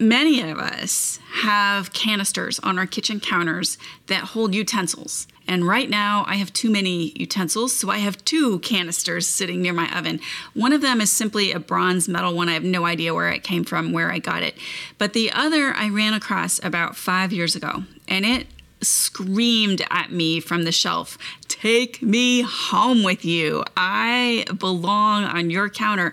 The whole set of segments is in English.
Many of us have canisters on our kitchen counters that hold utensils. And right now, I have too many utensils, so I have two canisters sitting near my oven. One of them is simply a bronze metal one. I have no idea where it came from, where I got it. But the other I ran across about five years ago, and it screamed at me from the shelf, Take me home with you. I belong on your counter.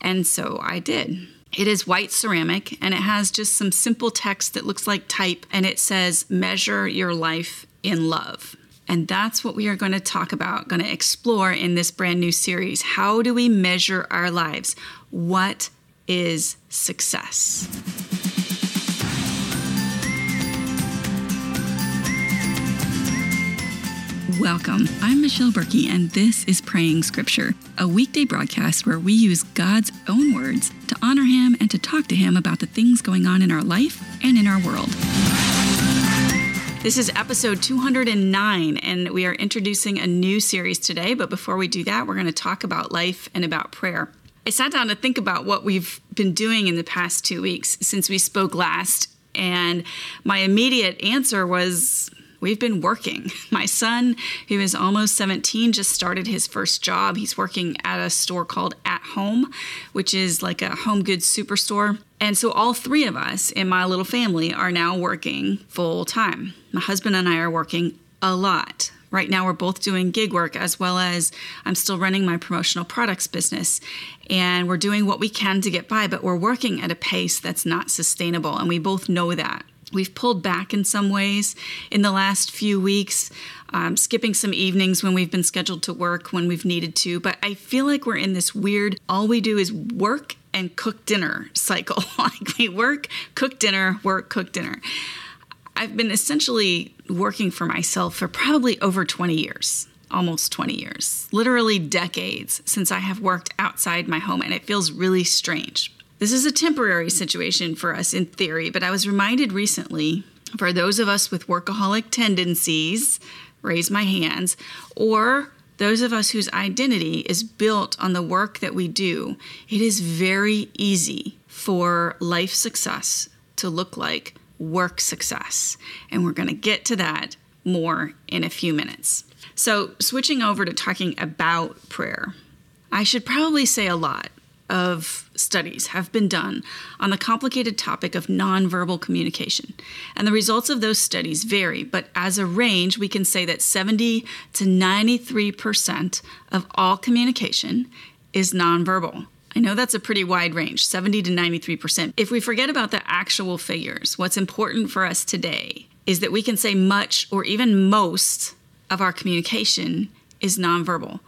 And so I did. It is white ceramic and it has just some simple text that looks like type and it says, Measure your life in love. And that's what we are going to talk about, going to explore in this brand new series. How do we measure our lives? What is success? Welcome. I'm Michelle Berkey, and this is Praying Scripture, a weekday broadcast where we use God's own words honor Him and to talk to Him about the things going on in our life and in our world. This is episode 209, and we are introducing a new series today. But before we do that, we're going to talk about life and about prayer. I sat down to think about what we've been doing in the past two weeks since we spoke last, and my immediate answer was we've been working. My son, who is almost 17, just started his first job. He's working at a store called At Home, which is like a home goods superstore. And so all three of us in my little family are now working full time. My husband and I are working a lot. Right now, we're both doing gig work as well as I'm still running my promotional products business. And we're doing what we can to get by, but we're working at a pace that's not sustainable. And we both know that. We've pulled back in some ways in the last few weeks, um, skipping some evenings when we've been scheduled to work when we've needed to. But I feel like we're in this weird, all we do is work and cook dinner cycle. like we work, cook dinner, work, cook dinner. I've been essentially working for myself for probably over 20 years, almost 20 years, literally decades since I have worked outside my home, and it feels really strange. This is a temporary situation for us in theory, but I was reminded recently for those of us with workaholic tendencies, raise my hands, or those of us whose identity is built on the work that we do, it is very easy for life success to look like work success. And we're going to get to that more in a few minutes. So, switching over to talking about prayer, I should probably say a lot of studies have been done on the complicated topic of nonverbal communication. And the results of those studies vary, but as a range, we can say that 70 to 93% of all communication is nonverbal. I know that's a pretty wide range, 70 to 93%. If we forget about the actual figures, what's important for us today is that we can say much or even most of our communication is nonverbal.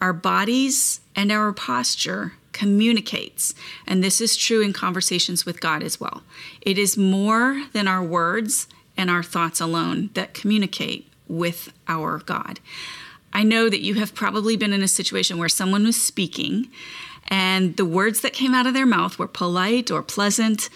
Our bodies and our posture communicates. And this is true in conversations with God as well. It is more than our words and our thoughts alone that communicate with our God. I know that you have probably been in a situation where someone was speaking and the words that came out of their mouth were polite or pleasant,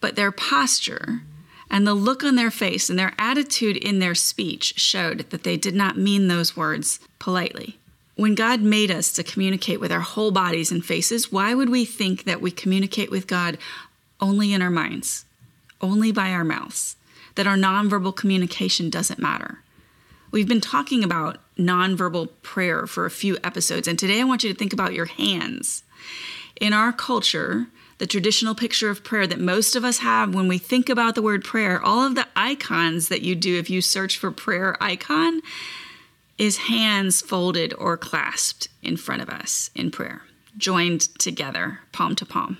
but their posture and the look on their face and their attitude in their speech showed that they did not mean those words politely. When God made us to communicate with our whole bodies and faces, why would we think that we communicate with God only in our minds, only by our mouths, that our nonverbal communication doesn't matter? We've been talking about nonverbal prayer for a few episodes, and today I want you to think about your hands. In our culture, the traditional picture of prayer that most of us have when we think about the word prayer, all of the icons that you do if you search for prayer icon, is hands folded or clasped in front of us in prayer, joined together, palm to palm.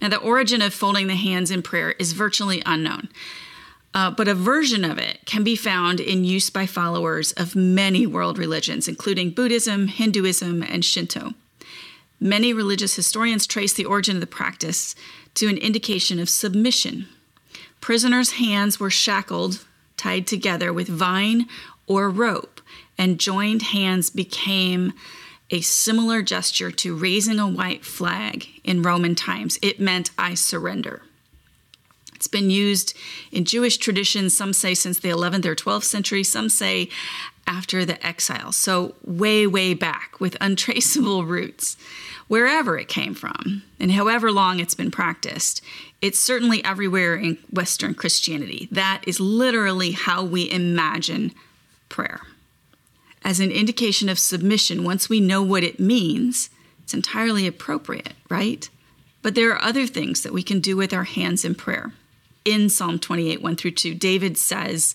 Now, the origin of folding the hands in prayer is virtually unknown, uh, but a version of it can be found in use by followers of many world religions, including Buddhism, Hinduism, and Shinto. Many religious historians trace the origin of the practice to an indication of submission. Prisoners' hands were shackled, tied together with vine or rope and joined hands became a similar gesture to raising a white flag in Roman times. It meant, I surrender. It's been used in Jewish traditions, some say since the 11th or 12th century, some say after the exile. So, way, way back with untraceable roots, wherever it came from, and however long it's been practiced, it's certainly everywhere in Western Christianity. That is literally how we imagine prayer. As an indication of submission, once we know what it means, it's entirely appropriate, right? But there are other things that we can do with our hands in prayer. In Psalm 28, 1 through 2, David says,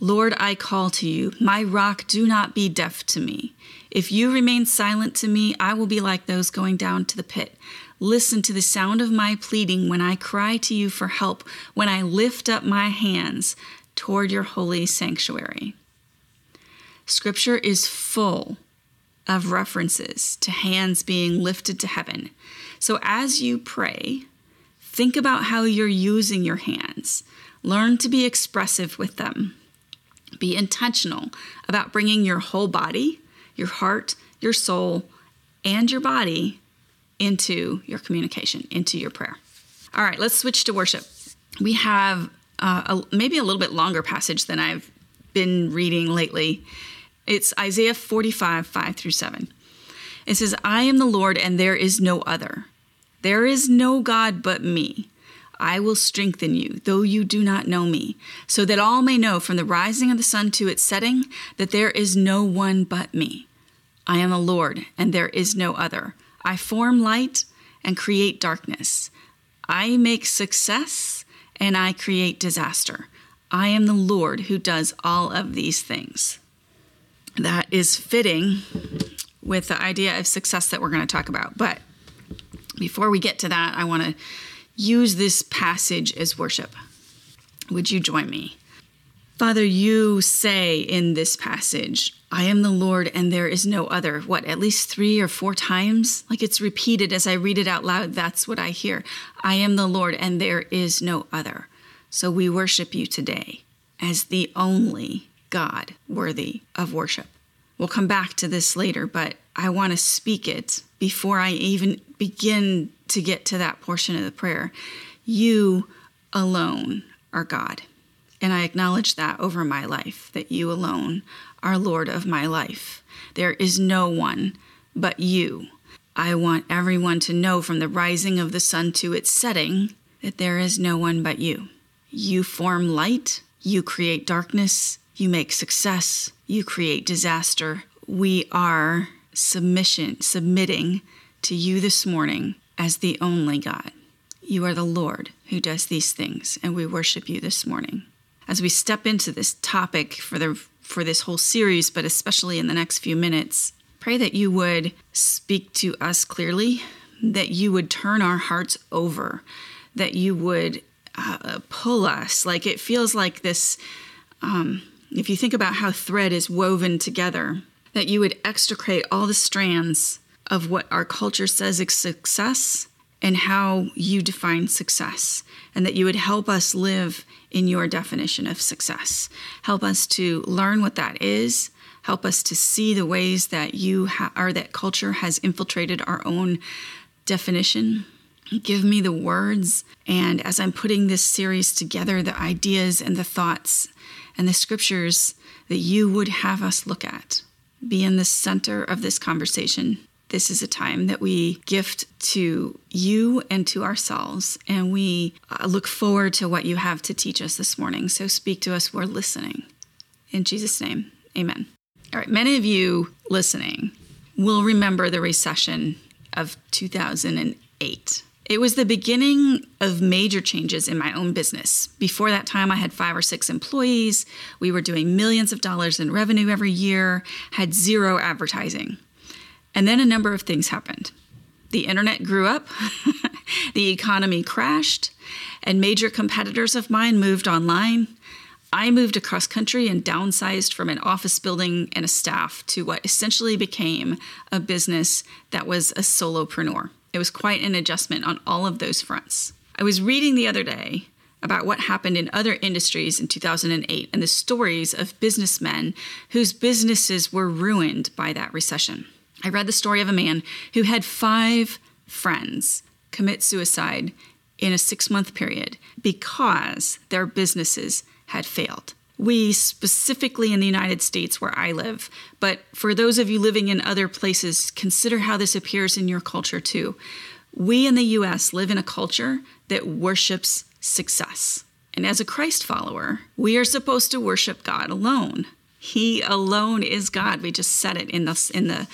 Lord, I call to you, my rock, do not be deaf to me. If you remain silent to me, I will be like those going down to the pit. Listen to the sound of my pleading when I cry to you for help, when I lift up my hands toward your holy sanctuary. Scripture is full of references to hands being lifted to heaven. So as you pray, think about how you're using your hands. Learn to be expressive with them. Be intentional about bringing your whole body, your heart, your soul, and your body into your communication, into your prayer. All right, let's switch to worship. We have uh, a, maybe a little bit longer passage than I've been reading lately. It's Isaiah 45, 5 through 7. It says, I am the Lord, and there is no other. There is no God but me. I will strengthen you, though you do not know me, so that all may know from the rising of the sun to its setting that there is no one but me. I am the Lord, and there is no other. I form light and create darkness. I make success and I create disaster. I am the Lord who does all of these things. That is fitting with the idea of success that we're going to talk about. But before we get to that, I want to use this passage as worship. Would you join me? Father, you say in this passage, I am the Lord and there is no other. What, at least three or four times? Like it's repeated as I read it out loud. That's what I hear. I am the Lord and there is no other. So we worship you today as the only God worthy of worship. We'll come back to this later, but I want to speak it before I even begin to get to that portion of the prayer. You alone are God. And I acknowledge that over my life, that you alone are Lord of my life. There is no one but you. I want everyone to know from the rising of the sun to its setting that there is no one but you. You form light, you create darkness, you make success, you create disaster. We are submission, submitting to you this morning as the only God. You are the Lord who does these things, and we worship you this morning. As we step into this topic for the for this whole series, but especially in the next few minutes, pray that you would speak to us clearly, that you would turn our hearts over, that you would uh, pull us. Like it feels like this. Um, if you think about how thread is woven together, that you would extricate all the strands of what our culture says is success and how you define success, and that you would help us live in your definition of success. Help us to learn what that is. Help us to see the ways that you ha- or that culture has infiltrated our own definition. Give me the words, and as I'm putting this series together, the ideas and the thoughts and the scriptures that you would have us look at. Be in the center of this conversation this is a time that we gift to you and to ourselves, and we uh, look forward to what you have to teach us this morning. So speak to us, we're listening. In Jesus' name, amen. All right, many of you listening will remember the recession of 2008. It was the beginning of major changes in my own business. Before that time, I had five or six employees. We were doing millions of dollars in revenue every year, had zero advertising. And then a number of things happened. The internet grew up, the economy crashed, and major competitors of mine moved online. I moved across country and downsized from an office building and a staff to what essentially became a business that was a solopreneur. It was quite an adjustment on all of those fronts. I was reading the other day about what happened in other industries in 2008 and the stories of businessmen whose businesses were ruined by that recession. I read the story of a man who had five friends commit suicide in a six month period because their businesses had failed. We specifically in the United States where I live, but for those of you living in other places, consider how this appears in your culture too. We in the US live in a culture that worships success. And as a Christ follower, we are supposed to worship God alone. He alone is God. We just said it in the in the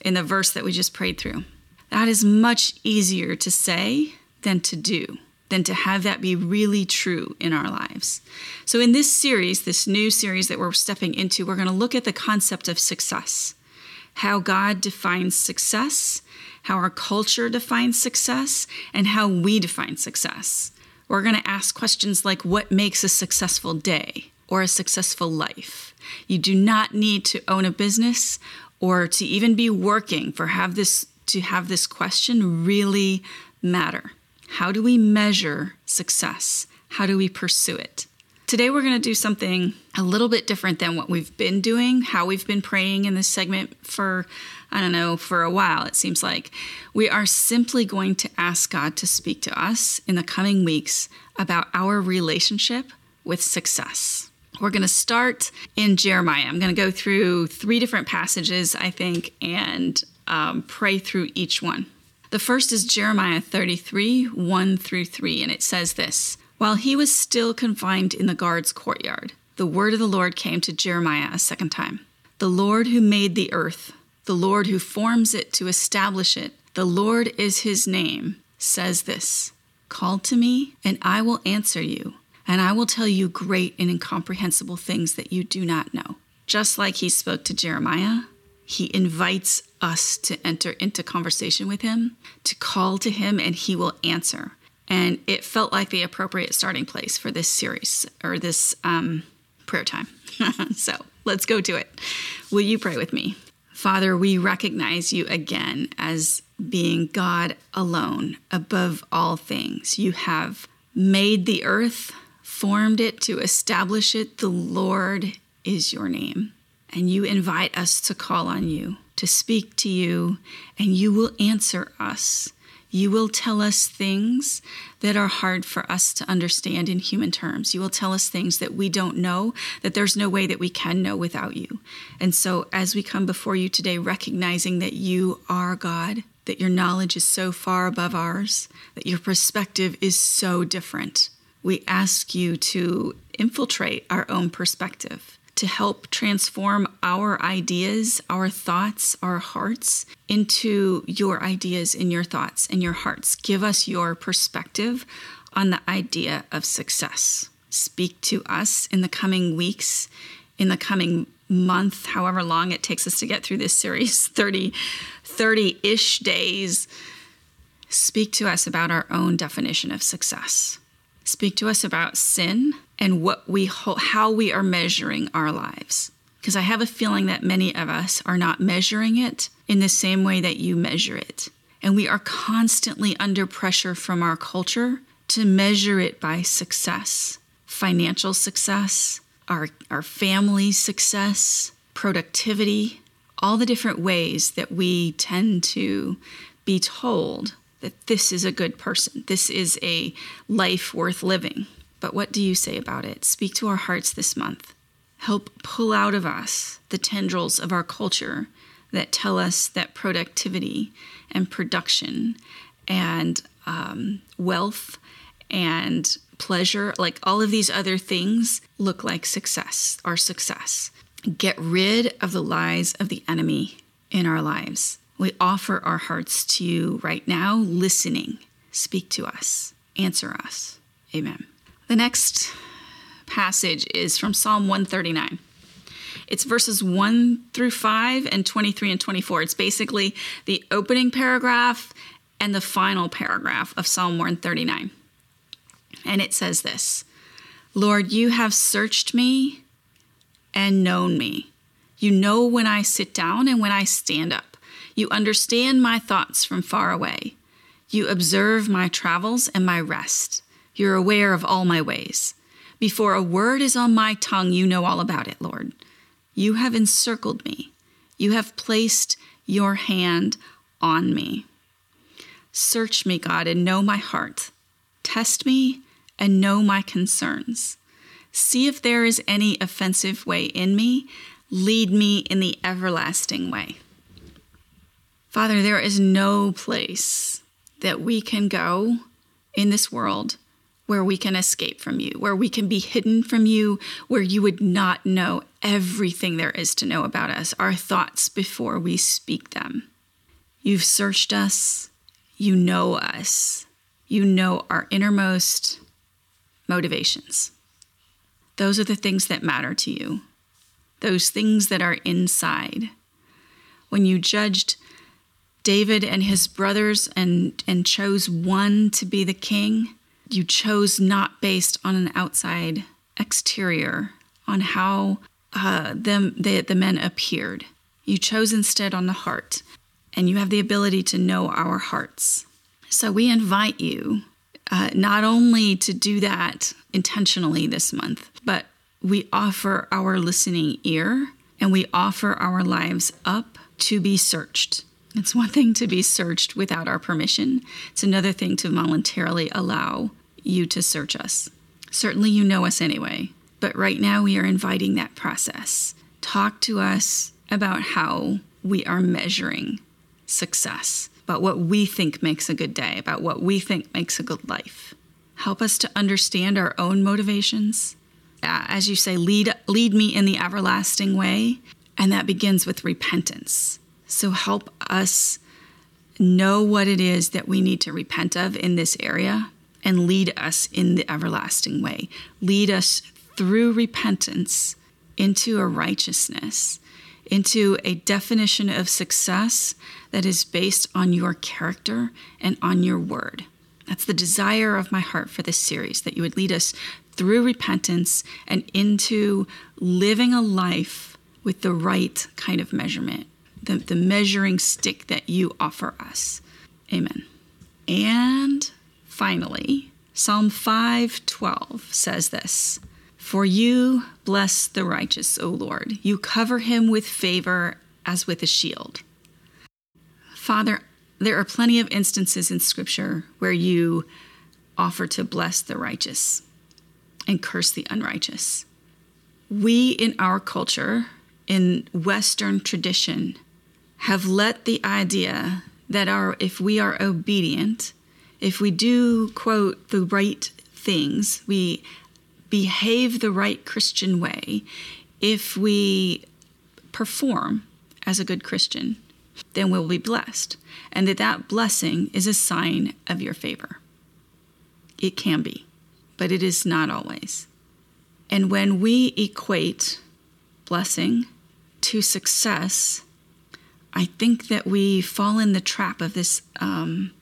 in the verse that we just prayed through. That is much easier to say than to do than to have that be really true in our lives. So, in this series, this new series that we're stepping into, we're going to look at the concept of success, how God defines success, how our culture defines success, and how we define success. We're going to ask questions like what makes a successful day or a successful life? You do not need to own a business or to even be working for have this to have this question really matter. How do we measure success? How do we pursue it? Today, we're going to do something a little bit different than what we've been doing, how we've been praying in this segment for, I don't know, for a while, it seems like. We are simply going to ask God to speak to us in the coming weeks about our relationship with success. We're going to start in Jeremiah. I'm going to go through three different passages, I think, and um, pray through each one. The first is Jeremiah 33 1 through 3, and it says this While he was still confined in the guard's courtyard, the word of the Lord came to Jeremiah a second time. The Lord who made the earth, the Lord who forms it to establish it, the Lord is his name, says this Call to me, and I will answer you, and I will tell you great and incomprehensible things that you do not know. Just like he spoke to Jeremiah, he invites us to enter into conversation with him, to call to him, and he will answer. And it felt like the appropriate starting place for this series or this um, prayer time. so let's go to it. Will you pray with me? Father, we recognize you again as being God alone above all things. You have made the earth, formed it to establish it. The Lord is your name and you invite us to call on you, to speak to you, and you will answer us. You will tell us things that are hard for us to understand in human terms. You will tell us things that we don't know, that there's no way that we can know without you. And so, as we come before you today, recognizing that you are God, that your knowledge is so far above ours, that your perspective is so different, we ask you to infiltrate our own perspective to help transform our ideas, our thoughts, our hearts into your ideas and your thoughts and your hearts. Give us your perspective on the idea of success. Speak to us in the coming weeks, in the coming month, however long it takes us to get through this series 30 30 ish days. Speak to us about our own definition of success. Speak to us about sin and what we how we are measuring our lives. Because I have a feeling that many of us are not measuring it in the same way that you measure it. And we are constantly under pressure from our culture to measure it by success, financial success, our, our family success, productivity, all the different ways that we tend to be told that this is a good person, this is a life worth living. But what do you say about it? Speak to our hearts this month. Help pull out of us the tendrils of our culture that tell us that productivity and production and um, wealth and pleasure, like all of these other things, look like success, our success. Get rid of the lies of the enemy in our lives. We offer our hearts to you right now, listening. Speak to us, answer us. Amen. The next passage is from Psalm 139. It's verses 1 through 5 and 23 and 24. It's basically the opening paragraph and the final paragraph of Psalm 139. And it says this Lord, you have searched me and known me. You know when I sit down and when I stand up. You understand my thoughts from far away. You observe my travels and my rest. You're aware of all my ways. Before a word is on my tongue, you know all about it, Lord. You have encircled me. You have placed your hand on me. Search me, God, and know my heart. Test me and know my concerns. See if there is any offensive way in me. Lead me in the everlasting way. Father, there is no place that we can go in this world where we can escape from you, where we can be hidden from you, where you would not know everything there is to know about us, our thoughts before we speak them. You've searched us, you know us, you know our innermost motivations. Those are the things that matter to you, those things that are inside. When you judged David and his brothers and, and chose one to be the king, you chose not based on an outside exterior, on how uh, them, the, the men appeared. You chose instead on the heart, and you have the ability to know our hearts. So we invite you uh, not only to do that intentionally this month, but we offer our listening ear and we offer our lives up to be searched. It's one thing to be searched without our permission, it's another thing to voluntarily allow you to search us. Certainly, you know us anyway, but right now we are inviting that process. Talk to us about how we are measuring success, about what we think makes a good day, about what we think makes a good life. Help us to understand our own motivations. As you say, lead, lead me in the everlasting way, and that begins with repentance. So help us know what it is that we need to repent of in this area and lead us in the everlasting way. Lead us through repentance into a righteousness, into a definition of success that is based on your character and on your word. That's the desire of my heart for this series that you would lead us through repentance and into living a life with the right kind of measurement, the, the measuring stick that you offer us. Amen. And finally, Psalm 5:12 says this: "For you bless the righteous, O Lord. You cover him with favor as with a shield." Father, there are plenty of instances in scripture where you offer to bless the righteous and curse the unrighteous. We in our culture, in Western tradition, have let the idea that our if we are obedient, if we do, quote, the right things, we behave the right Christian way, if we perform as a good Christian, then we'll be blessed. And that that blessing is a sign of your favor. It can be, but it is not always. And when we equate blessing to success, I think that we fall in the trap of this um,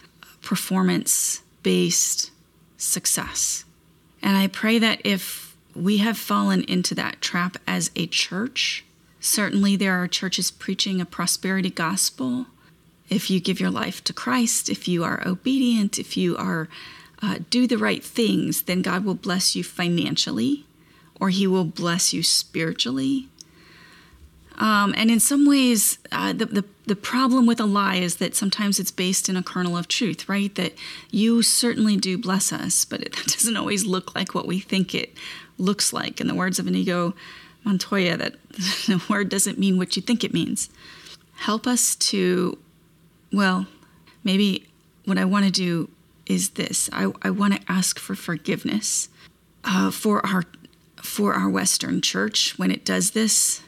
performance based success. And I pray that if we have fallen into that trap as a church, certainly there are churches preaching a prosperity gospel. If you give your life to Christ, if you are obedient, if you are uh, do the right things, then God will bless you financially, or He will bless you spiritually, um, and in some ways, uh, the, the, the problem with a lie is that sometimes it's based in a kernel of truth, right? That you certainly do bless us, but it doesn't always look like what we think it looks like. In the words of Inigo Montoya, that the word doesn't mean what you think it means. Help us to, well, maybe what I want to do is this I, I want to ask for forgiveness uh, for our for our Western church when it does this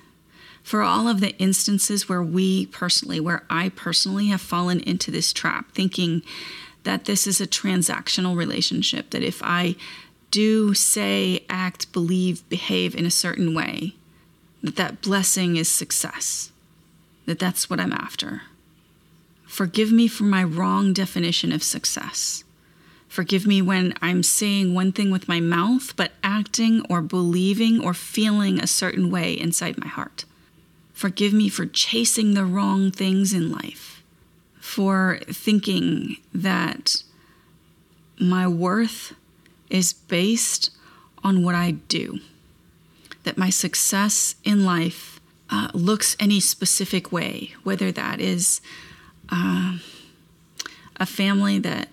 for all of the instances where we personally, where I personally have fallen into this trap, thinking that this is a transactional relationship, that if I do say, act, believe, behave in a certain way, that that blessing is success, that that's what I'm after. Forgive me for my wrong definition of success. Forgive me when I'm saying one thing with my mouth, but acting or believing or feeling a certain way inside my heart. Forgive me for chasing the wrong things in life, for thinking that my worth is based on what I do, that my success in life uh, looks any specific way, whether that is uh, a family that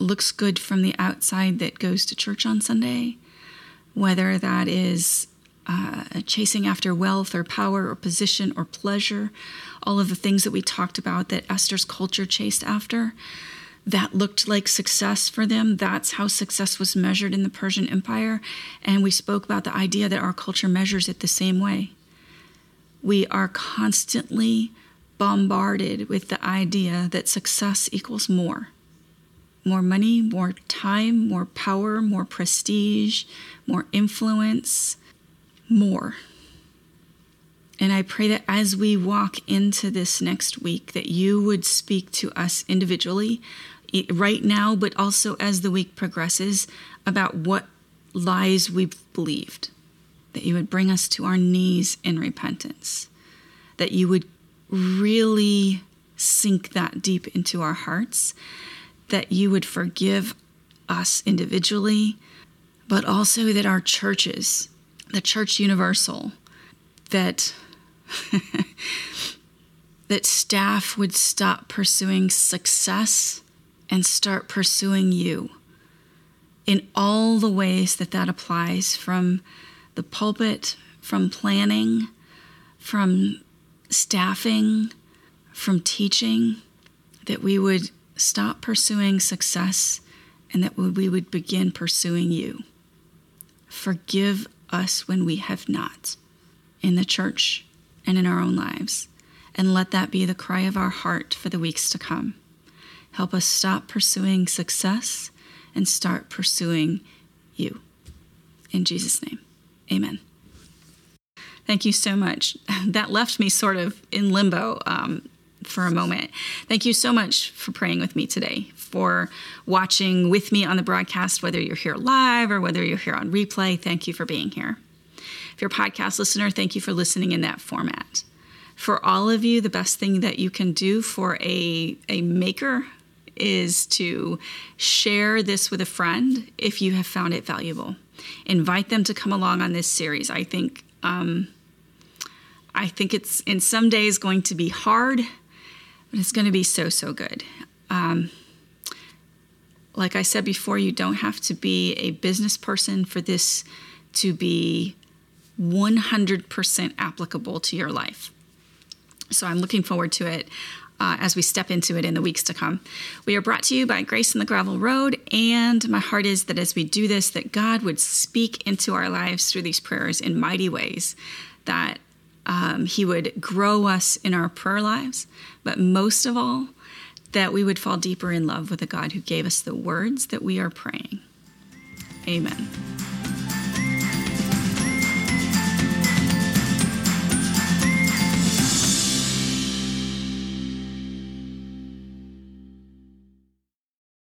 looks good from the outside that goes to church on Sunday, whether that is uh, chasing after wealth or power or position or pleasure, all of the things that we talked about that Esther's culture chased after. That looked like success for them. That's how success was measured in the Persian Empire. And we spoke about the idea that our culture measures it the same way. We are constantly bombarded with the idea that success equals more more money, more time, more power, more prestige, more influence, more. And I pray that as we walk into this next week, that you would speak to us individually right now, but also as the week progresses about what lies we've believed. That you would bring us to our knees in repentance. That you would really sink that deep into our hearts. That you would forgive us individually, but also that our churches, the church universal, that that staff would stop pursuing success and start pursuing you in all the ways that that applies from the pulpit, from planning, from staffing, from teaching, that we would stop pursuing success and that we would begin pursuing you. Forgive us when we have not in the church and in our own lives. And let that be the cry of our heart for the weeks to come. Help us stop pursuing success and start pursuing you. In Jesus' name, amen. Thank you so much. That left me sort of in limbo um, for a moment. Thank you so much for praying with me today, for watching with me on the broadcast, whether you're here live or whether you're here on replay. Thank you for being here. If you're a podcast listener, thank you for listening in that format. For all of you, the best thing that you can do for a, a maker is to share this with a friend if you have found it valuable. Invite them to come along on this series. I think um, I think it's in some days going to be hard, but it's going to be so so good. Um, like I said before, you don't have to be a business person for this to be 100% applicable to your life. So I'm looking forward to it. Uh, as we step into it in the weeks to come. We are brought to you by Grace in the Gravel Road, and my heart is that as we do this, that God would speak into our lives through these prayers in mighty ways, that um, He would grow us in our prayer lives, but most of all, that we would fall deeper in love with the God who gave us the words that we are praying. Amen.